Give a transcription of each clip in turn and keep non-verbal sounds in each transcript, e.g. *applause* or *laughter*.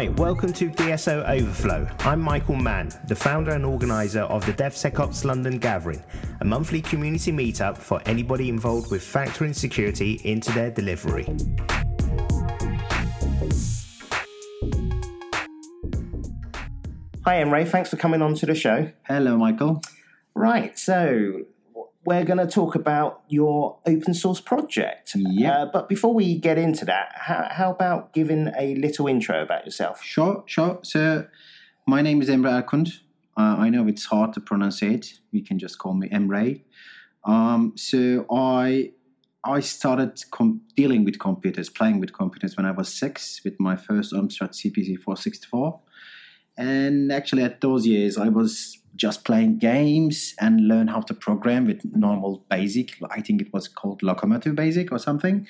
Hi, welcome to DSO Overflow. I'm Michael Mann, the founder and organizer of the DevSecOps London Gathering, a monthly community meetup for anybody involved with factoring security into their delivery. Hi, Emre. Thanks for coming on to the show. Hello, Michael. Right, so we're going to talk about your open source project. Yeah. Uh, but before we get into that, how, how, about giving a little intro about yourself? Sure, sure. So, my name is Emre Erkunt. Uh, I know it's hard to pronounce it. You can just call me Emre. Um, so, I I started com- dealing with computers, playing with computers when I was six with my first Amstrad CPC 464. And actually, at those years, I was just playing games and learn how to program with normal basic. I think it was called Locomotive Basic or something.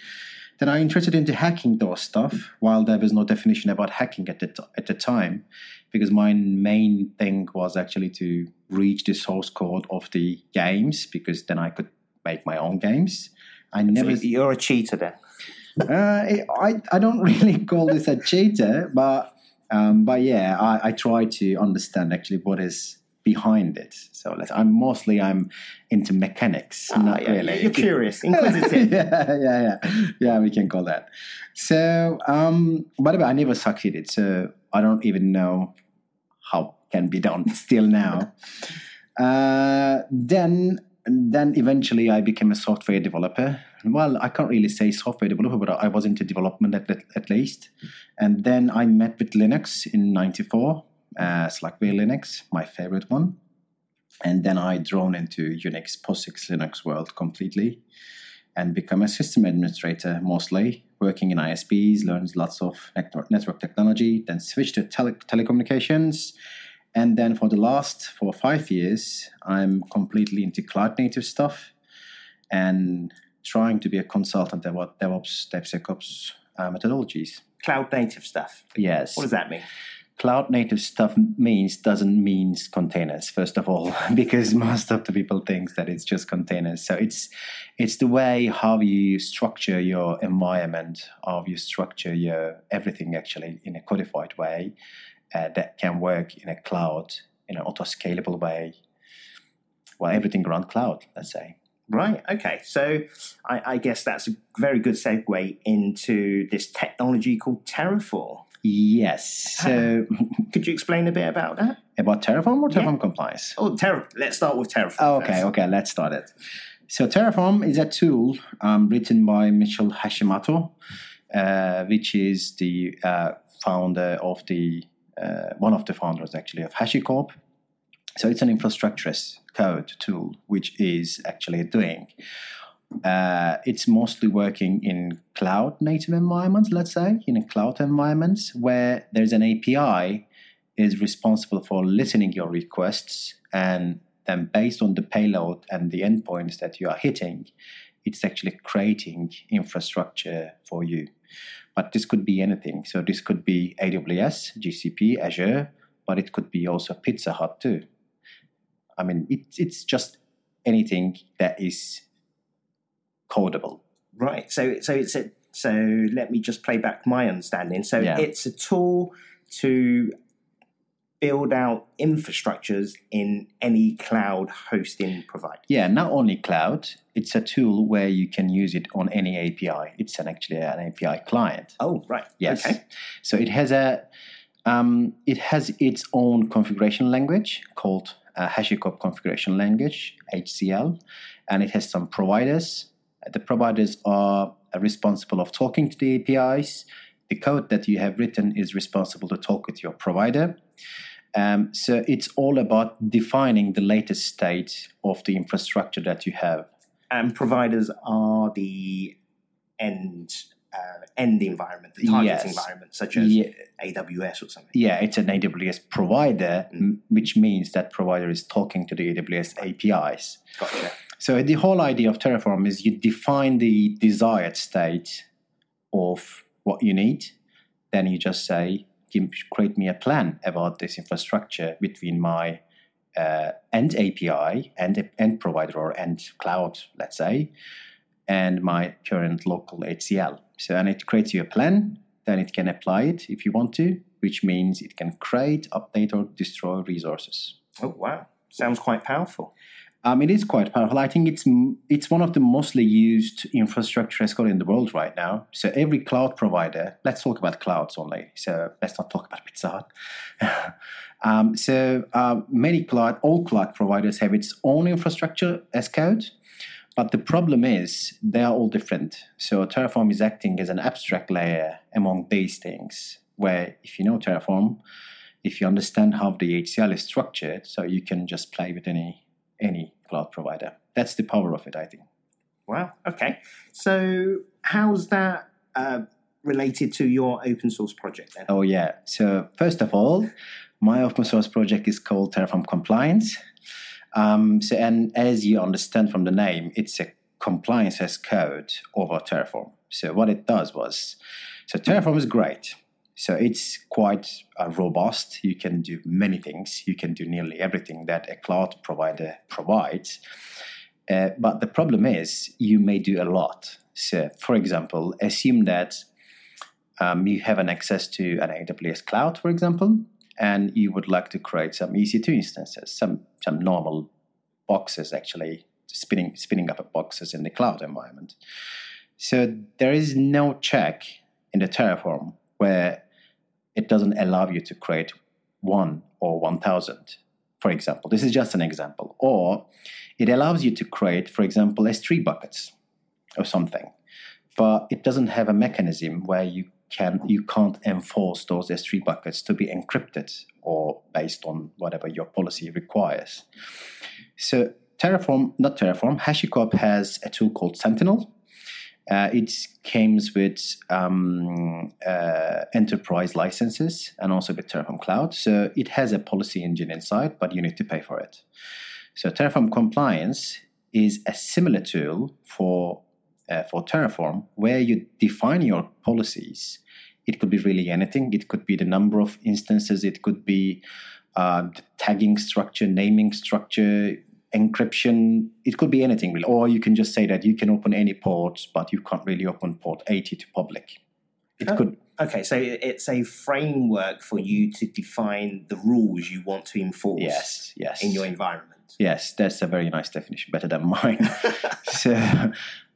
Then I interested into hacking those stuff while there was no definition about hacking at the, t- at the time because my main thing was actually to reach the source code of the games because then I could make my own games. I never. So you're a cheater then. Uh, I I don't *laughs* really call this a cheater, but um, but yeah, I, I try to understand actually what is behind it. So I'm mostly I'm into mechanics, ah, not yeah, really. You're curious, *laughs* inquisitive. yeah, yeah, yeah, yeah. We can call that. So, um, by the way, I never succeeded, so I don't even know how can be done *laughs* still now. uh, then, then eventually I became a software developer. Well, I can't really say software developer, but I was into development at, at least. And then I met with Linux in '94 uh, Slackware Linux, my favorite one. And then I drawn into Unix, POSIX Linux world completely and become a system administrator mostly, working in ISPs, learned lots of network, network technology, then switched to tele- telecommunications. And then for the last four or five years, I'm completely into cloud native stuff and trying to be a consultant about DevOps, DevSecOps uh, methodologies. Cloud native stuff? Yes. What does that mean? cloud native stuff means doesn't mean containers first of all *laughs* because most of the people think that it's just containers so it's it's the way how you structure your environment how you structure your everything actually in a codified way uh, that can work in a cloud in an auto scalable way well everything around cloud let's say Right. Okay. So I, I, guess that's a very good segue into this technology called Terraform. Yes. So, *laughs* could you explain a bit about that? About Terraform or Terraform yeah. compliance? Oh, Terra. Let's start with Terraform. Oh, okay. First. Okay. Let's start it. So, Terraform is a tool um, written by Mitchell Hashimoto, uh, which is the uh, founder of the uh, one of the founders actually of HashiCorp. So, it's an infrastructure as code tool, which is actually doing uh, it's mostly working in cloud native environments, let's say, in cloud environments where there's an API is responsible for listening your requests and then based on the payload and the endpoints that you are hitting, it's actually creating infrastructure for you. But this could be anything. So this could be AWS, GCP, Azure, but it could be also Pizza Hut too. I mean, it, it's just anything that is codable. Right. So so it's a so let me just play back my understanding. So yeah. it's a tool to build out infrastructures in any cloud hosting provider. Yeah, not only cloud, it's a tool where you can use it on any API. It's an actually an API client. Oh, right. Yes. Okay. So it has a um, it has its own configuration language called uh, HashiCorp Configuration Language (HCL), and it has some providers the providers are responsible of talking to the APIs. The code that you have written is responsible to talk with your provider. Um, so it's all about defining the latest state of the infrastructure that you have. And providers are the end uh, end environment, the target yes. environment, such as yeah. AWS or something. Yeah, it's an AWS provider, mm. which means that provider is talking to the AWS APIs. Gotcha. So the whole idea of Terraform is you define the desired state of what you need, then you just say, create me a plan about this infrastructure between my uh, end API, end, end provider or end cloud, let's say, and my current local HCL. So, and it creates you a plan, then it can apply it if you want to, which means it can create, update, or destroy resources. Oh, wow. Sounds quite powerful. Um, it is quite powerful. I think it's it's one of the mostly used infrastructure as code in the world right now. So every cloud provider, let's talk about clouds only. So let's not talk about Pizza Hut. *laughs* um, so uh, many cloud, all cloud providers have its own infrastructure as code, but the problem is they are all different. So Terraform is acting as an abstract layer among these things. Where if you know Terraform, if you understand how the HCL is structured, so you can just play with any any cloud provider. That's the power of it, I think. Wow. Okay. So, how's that uh, related to your open source project then? Oh, yeah. So, first of all, my open source project is called Terraform Compliance. Um, so, and as you understand from the name, it's a compliance as code over Terraform. So, what it does was, so Terraform is great. So it's quite uh, robust. You can do many things. You can do nearly everything that a cloud provider provides. Uh, but the problem is, you may do a lot. So, for example, assume that um, you have an access to an AWS cloud, for example, and you would like to create some EC2 instances, some some normal boxes actually spinning spinning up boxes in the cloud environment. So there is no check in the Terraform where it doesn't allow you to create one or 1000 for example this is just an example or it allows you to create for example s3 buckets or something but it doesn't have a mechanism where you can you can't enforce those s3 buckets to be encrypted or based on whatever your policy requires so terraform not terraform hashicorp has a tool called sentinel uh, it comes with um, uh, enterprise licenses and also with Terraform Cloud. So it has a policy engine inside, but you need to pay for it. So Terraform Compliance is a similar tool for uh, for Terraform where you define your policies. It could be really anything. It could be the number of instances. It could be uh, the tagging structure, naming structure, encryption. It could be anything really. Or you can just say that you can open any ports but you can't really open port 80 to public. It oh, could. Okay so it's a framework for you to define the rules you want to enforce yes yes. in your environment yes that's a very nice definition better than mine. *laughs* So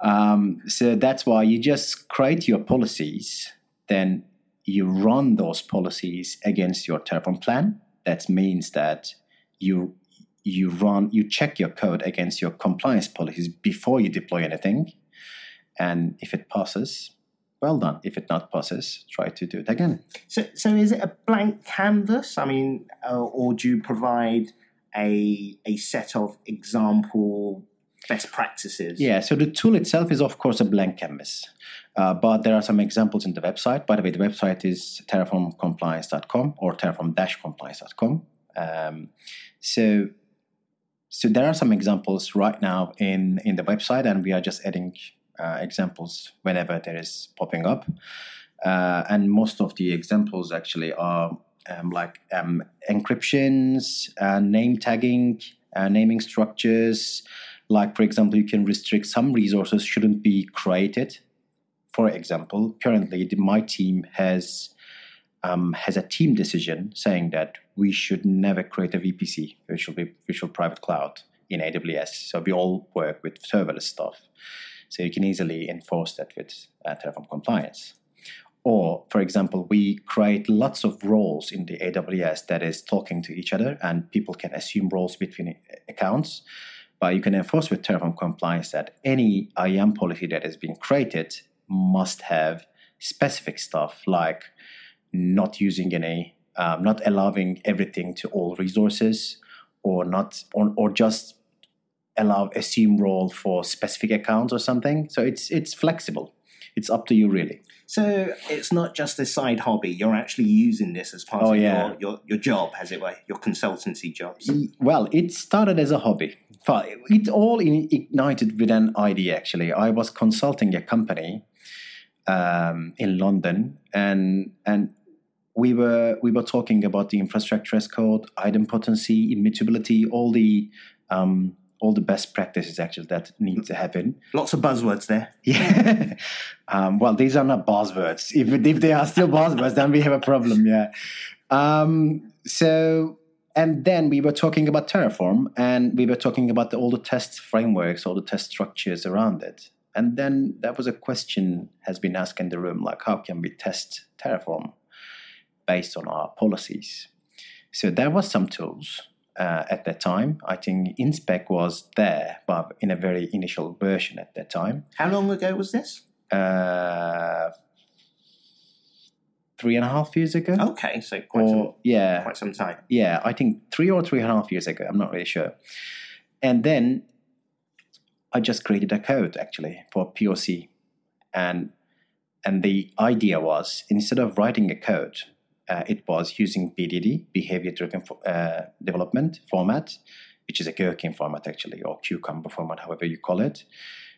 um, so that's why you just create your policies then you run those policies against your terraform plan. That means that you you run you check your code against your compliance policies before you deploy anything. And if it passes well done. If it not passes try to do it again. So so is it a blank canvas? I mean uh, or do you provide a a set of example best practices. Yeah so the tool itself is of course a blank canvas. Uh, but there are some examples in the website. By the way the website is terraformcompliance.com or terraform-compliance.com um, so so there are some examples right now in in the website, and we are just adding uh, examples whenever there is popping up. Uh, and most of the examples actually are um, like um, encryptions, uh, name tagging, uh, naming structures. Like for example, you can restrict some resources shouldn't be created. For example, currently my team has um, has a team decision saying that we should never create a VPC, virtual, virtual private cloud, in AWS. So we all work with serverless stuff. So you can easily enforce that with uh, Terraform compliance. Or, for example, we create lots of roles in the AWS that is talking to each other, and people can assume roles between accounts. But you can enforce with Terraform compliance that any IAM policy that has been created must have specific stuff like not using any, um, not allowing everything to all resources, or not, or, or just allow assume role for specific accounts or something. So it's it's flexible. It's up to you really. So it's not just a side hobby. You're actually using this as part oh, of yeah. your, your, your job, as it were, your consultancy jobs. Well, it started as a hobby. It all ignited with an idea. Actually, I was consulting a company um, in London, and and we were we were talking about the infrastructure as code, idempotency, immutability, all the um, all the best practices actually that need to happen. Lots of buzzwords there. Yeah. *laughs* um, well, these are not buzzwords. If if they are still buzzwords, then we have a problem. Yeah. Um, so and then we were talking about Terraform, and we were talking about the, all the test frameworks, all the test structures around it. And then that was a question has been asked in the room, like how can we test Terraform based on our policies? So there was some tools uh, at that time. I think InSpec was there, but in a very initial version at that time. How long ago was this? Uh, three and a half years ago. Okay, so quite or, some, yeah, quite some time. Yeah, I think three or three and a half years ago. I'm not really sure. And then I just created a code actually for POC, and and the idea was instead of writing a code, uh, it was using BDD, behavior driven uh, development format, which is a Gherkin format actually, or Cucumber format, however you call it.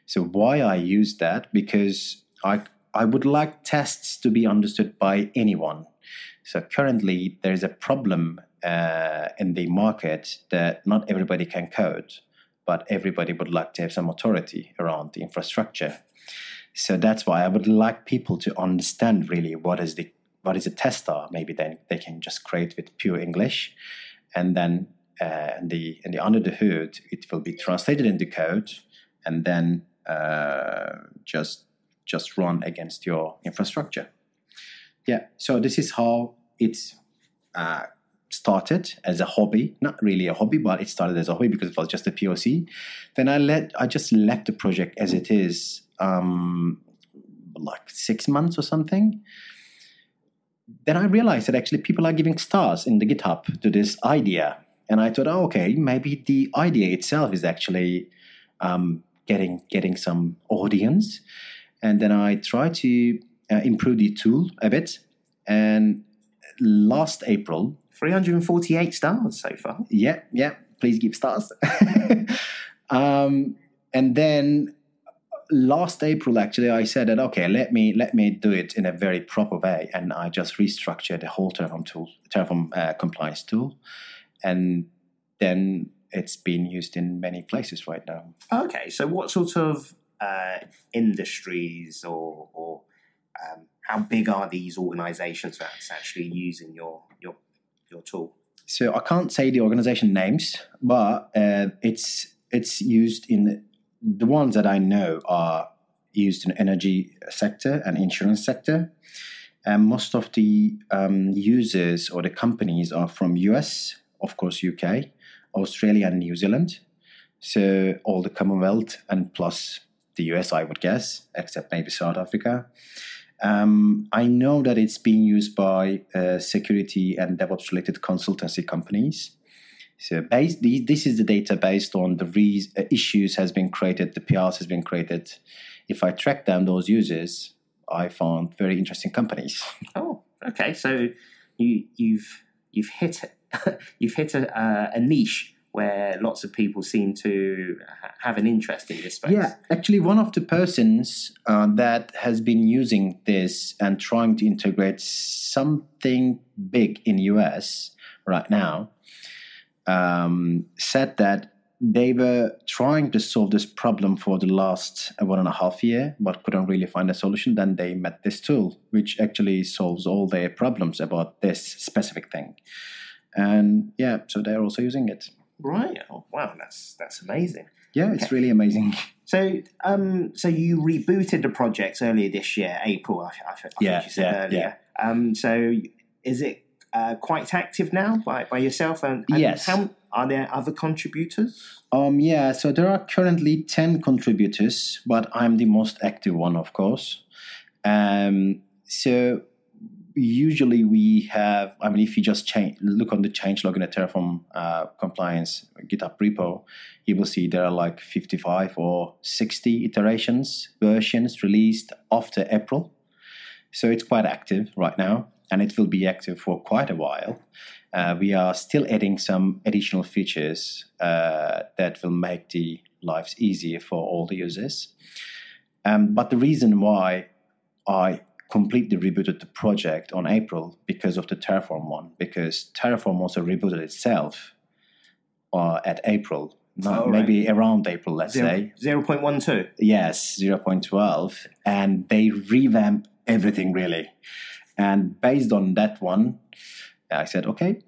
So why I use that because I I would like tests to be understood by anyone. So currently there is a problem uh, in the market that not everybody can code but everybody would like to have some authority around the infrastructure. So that's why I would like people to understand really what is the what is a tester. Maybe then they can just create with pure English, and then uh, in the in the under the hood it will be translated into code, and then uh, just just run against your infrastructure. Yeah. So this is how it's uh, started as a hobby, not really a hobby, but it started as a hobby because it was just a POC. Then I let I just left the project as it is, um, like six months or something. Then I realized that actually people are giving stars in the GitHub to this idea, and I thought, oh, okay, maybe the idea itself is actually um, getting getting some audience. And then I tried to uh, improve the tool a bit, and last April 348 stars so far. Yeah, yeah. Please give stars. *laughs* um, and then last April, actually, I said that okay, let me let me do it in a very proper way, and I just restructured the whole Terraform tool, Terraform uh, compliance tool, and then it's being used in many places right now. Okay, so what sort of uh, industries or, or um, how big are these organizations that's actually using your your your tool? So I can't say the organization names, but uh, it's it's used in the ones that I know are used in energy sector and insurance sector. And most of the um, users or the companies are from US, of course, UK, Australia, and New Zealand. So all the Commonwealth and plus the US, I would guess, except maybe South Africa. Um, I know that it's being used by uh, security and DevOps related consultancy companies. So based, this is the data based on the re- uh, issues has been created, the PRs has been created. If I track down those users, I found very interesting companies. *laughs* Oh, okay. So you, you've you've hit *laughs* you've hit a, uh, a niche where lots of people seem to have an interest in this space. Yeah, actually, one of the persons uh, that has been using this and trying to integrate something big in US right now um, said that they were trying to solve this problem for the last one and a half year, but couldn't really find a solution. Then they met this tool, which actually solves all their problems about this specific thing. And yeah, so they're also using it. Right. Oh, wow. That's that's amazing. Yeah, it's really amazing. So, um, so you rebooted the project earlier this year, April. I, I, I yeah, think you said yeah, earlier. Yeah. Um, so, is it uh, quite active now by, by yourself? And, and yes. How, are there other contributors? Um, yeah. So there are currently ten contributors, but I'm the most active one, of course. Um, so usually we have, I mean, if you just change, look on the change log in a Terraform uh, compliance GitHub repo, you will see there are like 55 or 60 iterations, versions released after April. So it's quite active right now, and it will be active for quite a while. Uh, we are still adding some additional features uh, that will make the lives easier for all the users. Um, but the reason why I completely rebooted the project on April because of the Terraform one, because Terraform also rebooted itself uh, at April no, maybe around April, let's Zero, say. 0.12? Yes, 0.12. And they revamp everything really. And based on that one, I said, okay,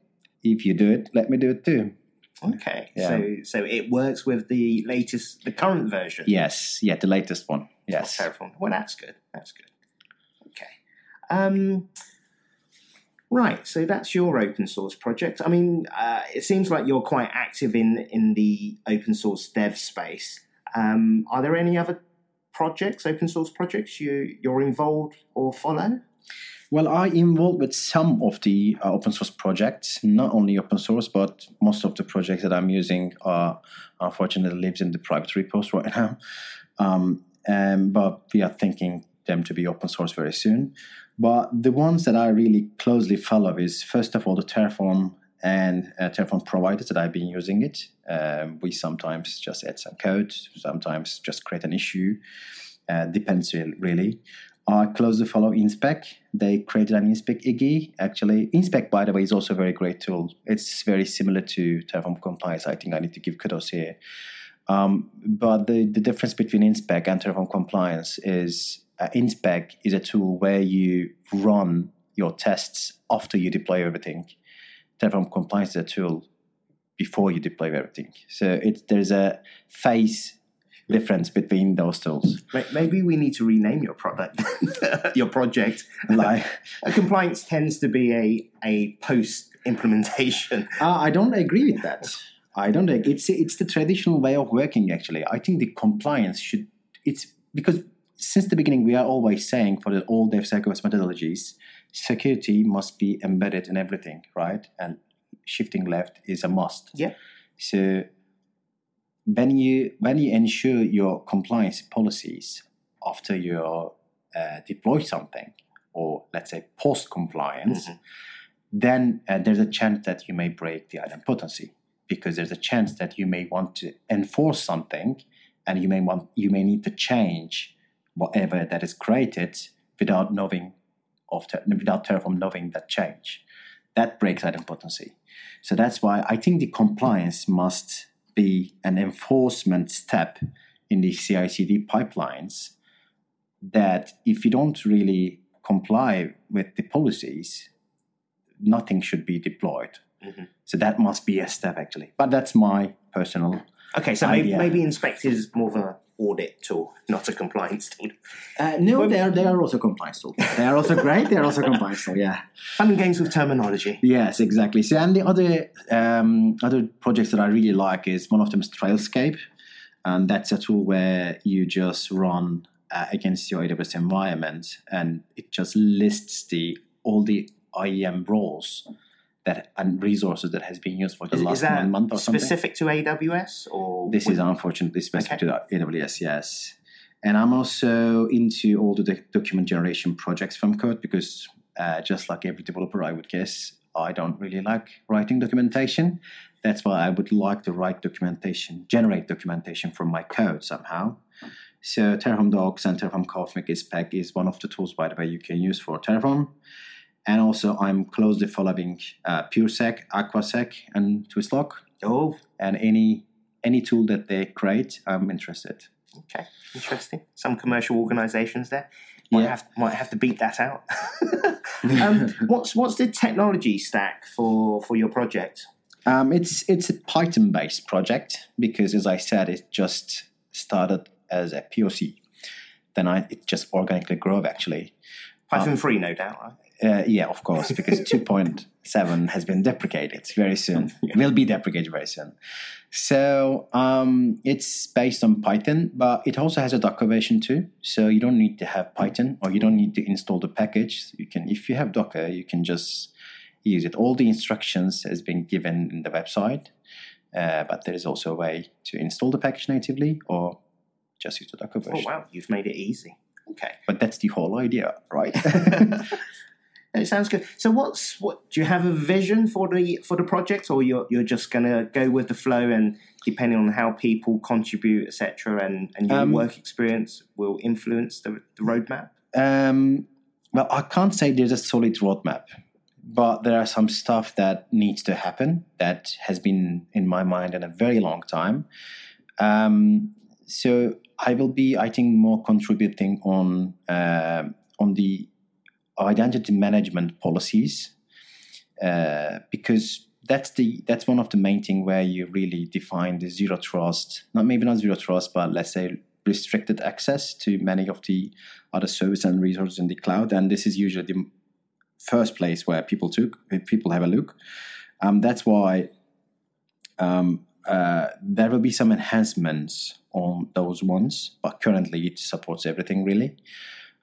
if you do it, let me do it too. Okay. Yeah. So so it works with the latest, the current version. Yes. Yeah, the latest one. Yes. Terraform. Well, that's good. That's good. Okay. Um, right. So that's your open source project. I mean, uh, it seems like you're quite active in in the open source dev space. Um, are there any other projects, open source projects, you you're involved or follow? Well, I involved with some of the uh, open source projects, not only open source, but most of the projects that I'm using are unfortunately lives in the private repos right now. Um, um, but we are thinking them to be open source very soon. But the ones that I really closely follow is first of all the Terraform and uh, Terraform providers that I've been using it. Um, we sometimes just add some code, sometimes just create an issue. Uh, depends really. I closely follow InSpec. They created an InSpec Iggy. Actually, InSpec, by the way, is also a very great tool. It's very similar to Terraform Compliance. I think I need to give kudos here. Um, but the, the difference between InSpec and Terraform Compliance is uh, InSpec is a tool where you run your tests after you deploy everything. Terraform Compliance is a tool before you deploy everything. So it, there's a phase difference between those tools. Maybe we need to rename your product, *laughs* your project. Like compliance tends to be a a post implementation. Uh, *laughs* I don't agree with that. I don't. It's it's the traditional way of working. Actually, I think the compliance should. It's because since the beginning we are always saying for the all DevSecOps methodologies, security must be embedded in everything, right? And shifting left is a must. Yeah. So when you when you ensure your compliance policies after you uh, deploy something, or let's say post compliance, mm-hmm. then uh, there's a chance that you may break the idempotency because there's a chance that you may want to enforce something, and you may want you may need to change whatever that is created without knowing of without Terraform knowing that change. That breaks idempotency. So that's why I think the compliance must be an enforcement step in the CI/CD pipelines that if you don't really comply with the policies, nothing should be deployed. Mm-hmm. So that must be a step actually. But that's my personal. Okay, so maybe, maybe InSpec is more of a audit tool, not a compliance tool. Uh, no, they are they are also compliance tool. They are also great. They are also compliance tool. Yeah, fun and games with terminology. Yes, exactly. So, and the other um, other projects that I really like is one of them is Trailscraper, and that's a tool where you just run uh, against your AWS environment, and it just lists the all the IAM roles that and resources that has been used for the is, last is one month or something. Specific to AWS or this is unfortunately specific okay. to AWS, yes. And I'm also into all the document generation projects from code because uh, just like every developer, I would guess, I don't really like writing documentation. That's why I would like to write documentation, generate documentation from my code somehow. So Terraform Docs and Terraform Cosmic InSpec is one of the tools, by the way, you can use for Terraform. And also, I'm closely following uh, PureSec, Aquasec, and Twistlock. Oh, and any any tool that they create, I'm interested. Okay, interesting. Some commercial organisations there might yeah. have might have to beat that out. *laughs* um, what's what's the technology stack for for your project? Um, it's it's a Python based project because, as I said, it just started as a POC. Then I it just organically grew actually. Python um, free, no doubt. Right? Uh, yeah, of course, because *laughs* 2.7 has been deprecated very soon. *laughs* yeah. Will be deprecated very soon. So um, it's based on Python, but it also has a Docker version too. So you don't need to have Python or you don't need to install the package. You can, if you have Docker, you can just use it. All the instructions has been given in the website, uh, but there is also a way to install the package natively or just use the Docker version. Oh wow, you've made it easy. Okay, but that's the whole idea, right? *laughs* It sounds good. So, what's what? Do you have a vision for the for the project, or you're you're just gonna go with the flow and depending on how people contribute, etc., and and your um, work experience will influence the, the roadmap? Um, well, I can't say there's a solid roadmap but there are some stuff that needs to happen that has been in my mind in a very long time. Um, so I will be, I think, more contributing on uh, on the identity management policies uh, because that's the that's one of the main thing where you really define the zero trust, not maybe not zero trust, but let's say restricted access to many of the other services and resources in the cloud, and this is usually the first place where people took people have a look. Um, that's why um, uh, there will be some enhancements on those ones, but currently it supports everything really.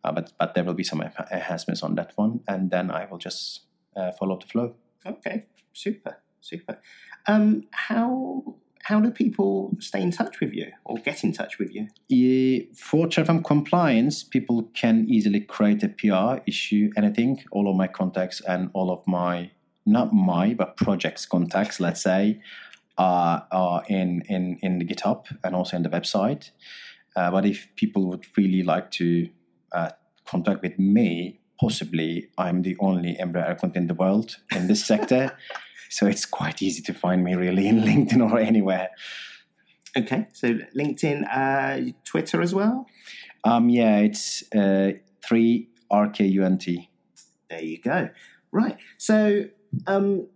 Uh, but but there will be some enhancements on that one, and then I will just uh, follow the flow. Okay, super, super. Um, how how do people stay in touch with you or get in touch with you? Yeah, for Terraform compliance, people can easily create a PR, issue anything. All of my contacts and all of my, not my, but projects contacts, let's say, are, are in, in, in the GitHub and also in the website. Uh, but if people would really like to uh, contact with me, possibly I'm the only Emre Erkunt in the world in this *laughs* sector. So it's quite easy to find me really in LinkedIn or anywhere. Okay, so LinkedIn, uh, Twitter as well. Um, yeah, it's uh, three RKUNT. There you go. Right. So um,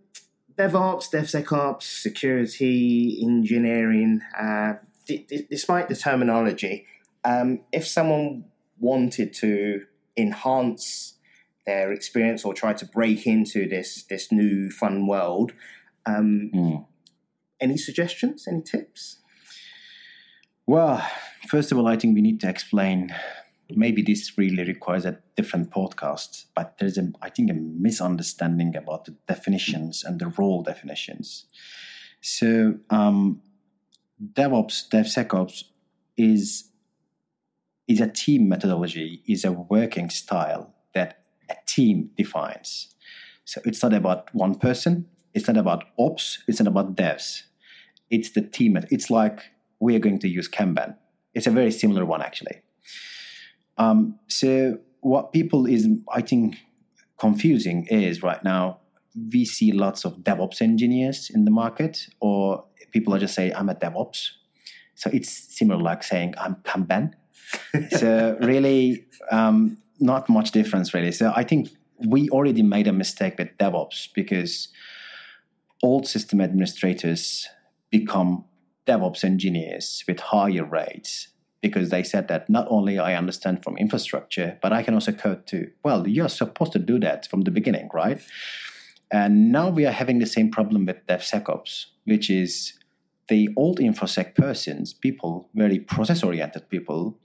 DevOps, DevSecOps, security, engineering. Uh, d- d- despite the terminology, um, if someone wanted to enhance their experience or try to break into this this new fun world. Um, mm. Any suggestions? Any tips? Well, first of all, I think we need to explain. Maybe this really requires a different podcast, but there's a, I think, a misunderstanding about the definitions and the role definitions. So, um, DevOps, DevSecOps is is a team methodology, is a working style that a team defines. So it's not about one person, it's not about ops, it's not about devs. It's the team. It's like we are going to use Kanban. It's a very similar one, actually. Um, so what people is, I think, confusing is right now we see lots of DevOps engineers in the market, or people are just saying, I'm a DevOps. So it's similar like saying, I'm Kanban. *laughs* so really, um, not much difference really. So I think we already made a mistake with DevOps because old system administrators become DevOps engineers with higher rates because they said that not only I understand from infrastructure, but I can also code too. Well, you're supposed to do that from the beginning, right? And now we are having the same problem with DevSecOps, which is the old InfoSec persons, people, very process oriented people,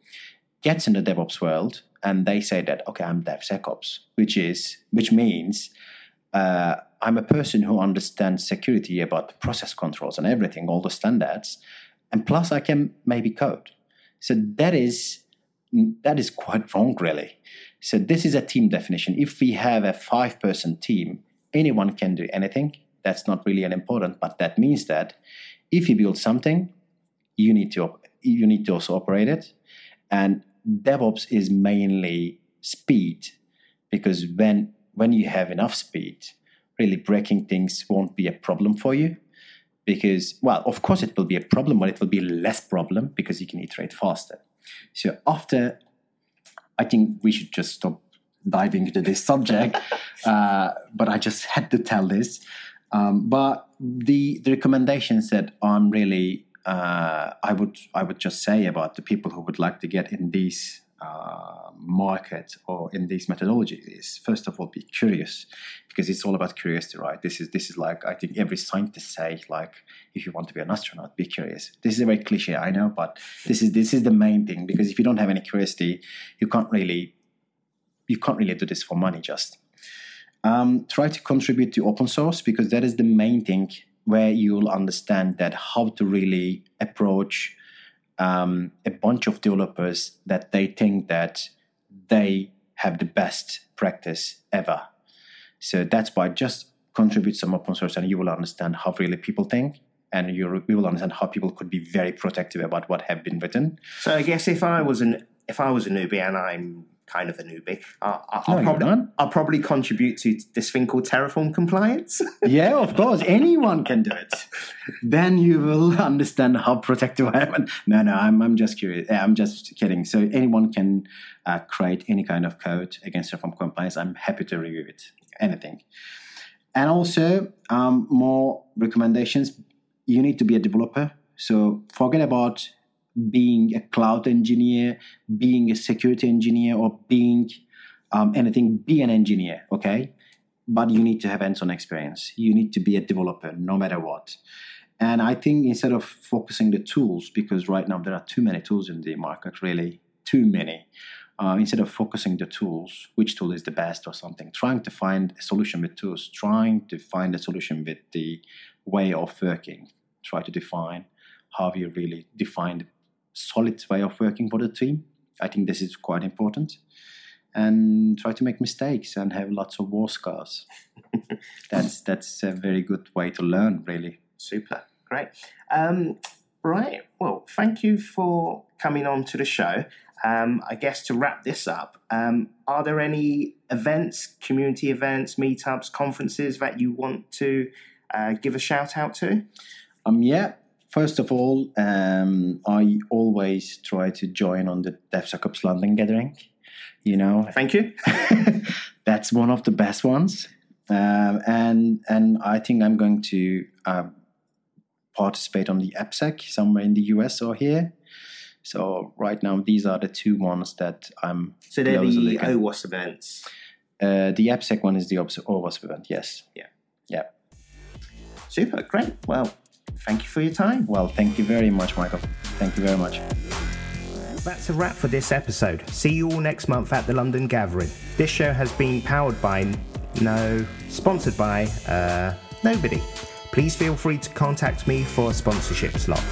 gets in the DevOps world and they say that okay, I'm DevSecOps, which is which means uh, I'm a person who understands security about process controls and everything, all the standards, and plus I can maybe code. So that is that is quite wrong, really. So this is a team definition. If we have a five-person team, anyone can do anything. That's not really an important, but that means that if you build something, you need to you need to also operate it, and DevOps is mainly speed because when when you have enough speed, really breaking things won't be a problem for you. Because well, of course it will be a problem, but it will be less problem because you can iterate faster. So after, I think we should just stop diving into this subject. *laughs* uh, but I just had to tell this. Um, but the the recommendations that I'm really uh, I would I would just say about the people who would like to get in these uh, market or in these methodologies is first of all be curious because it's all about curiosity right? This is this is like i think every scientist say like if you want to be an astronaut be curious. This is a very cliche i know but this is this is the main thing because if you don't have any curiosity you can't really you can't really do this for money just um, try to contribute to open source because that is the main thing where you'll understand that how to really approach um, a bunch of developers that they think that they have the best practice ever. So that's why just contribute some open source and you will understand how really people think and you, will understand how people could be very protective about what have been written. So I guess if I was an if I was a newbie and I'm kind of a newbie. Uh, I'll, no, probably, I'll probably contribute to this thing called Terraform compliance. *laughs* yeah, of course. Anyone can do it. then you will *laughs* understand how protective I am. No, no, I'm, I'm just curious. I'm just kidding. So anyone can uh, create any kind of code against Terraform compliance. I'm happy to review it. Anything. And also, um, more recommendations. You need to be a developer. So forget about being a cloud engineer, being a security engineer, or being um, anything, be an engineer, okay? But you need to have hands on experience. You need to be a developer no matter what. And I think instead of focusing the tools, because right now there are too many tools in the market, really, too many. Uh, instead of focusing the tools, which tool is the best or something, trying to find a solution with tools, trying to find a solution with the way of working, try to define how you really define solid way of working for the team. I think this is quite important. And try to make mistakes and have lots of war scars. *laughs* that's that's a very good way to learn, really. Super, great. Um, right, well, thank you for coming on to the show. Um, I guess to wrap this up, um, are there any events, community events, meetups, conferences that you want to uh, give a shout out to? Um, yeah, First of all, um, I always try to join on the DevSecOps London gathering. You know, thank you. *laughs* that's one of the best ones, um, and and I think I'm going to uh, participate on the AppSec somewhere in the US or here. So right now, these are the two ones that I'm. So they're the OWASP events. Uh, the AppSec one is the OWASP event. Yes. Yeah. Yeah. Super. Great. Well, thank you for your time. Well, thank you very much, Michael. Thank you very much. That's a wrap for this episode. See you all next month at the London Gathering. This show has been powered by, no, sponsored by, uh, nobody. Please feel free to contact me for a sponsorship slot.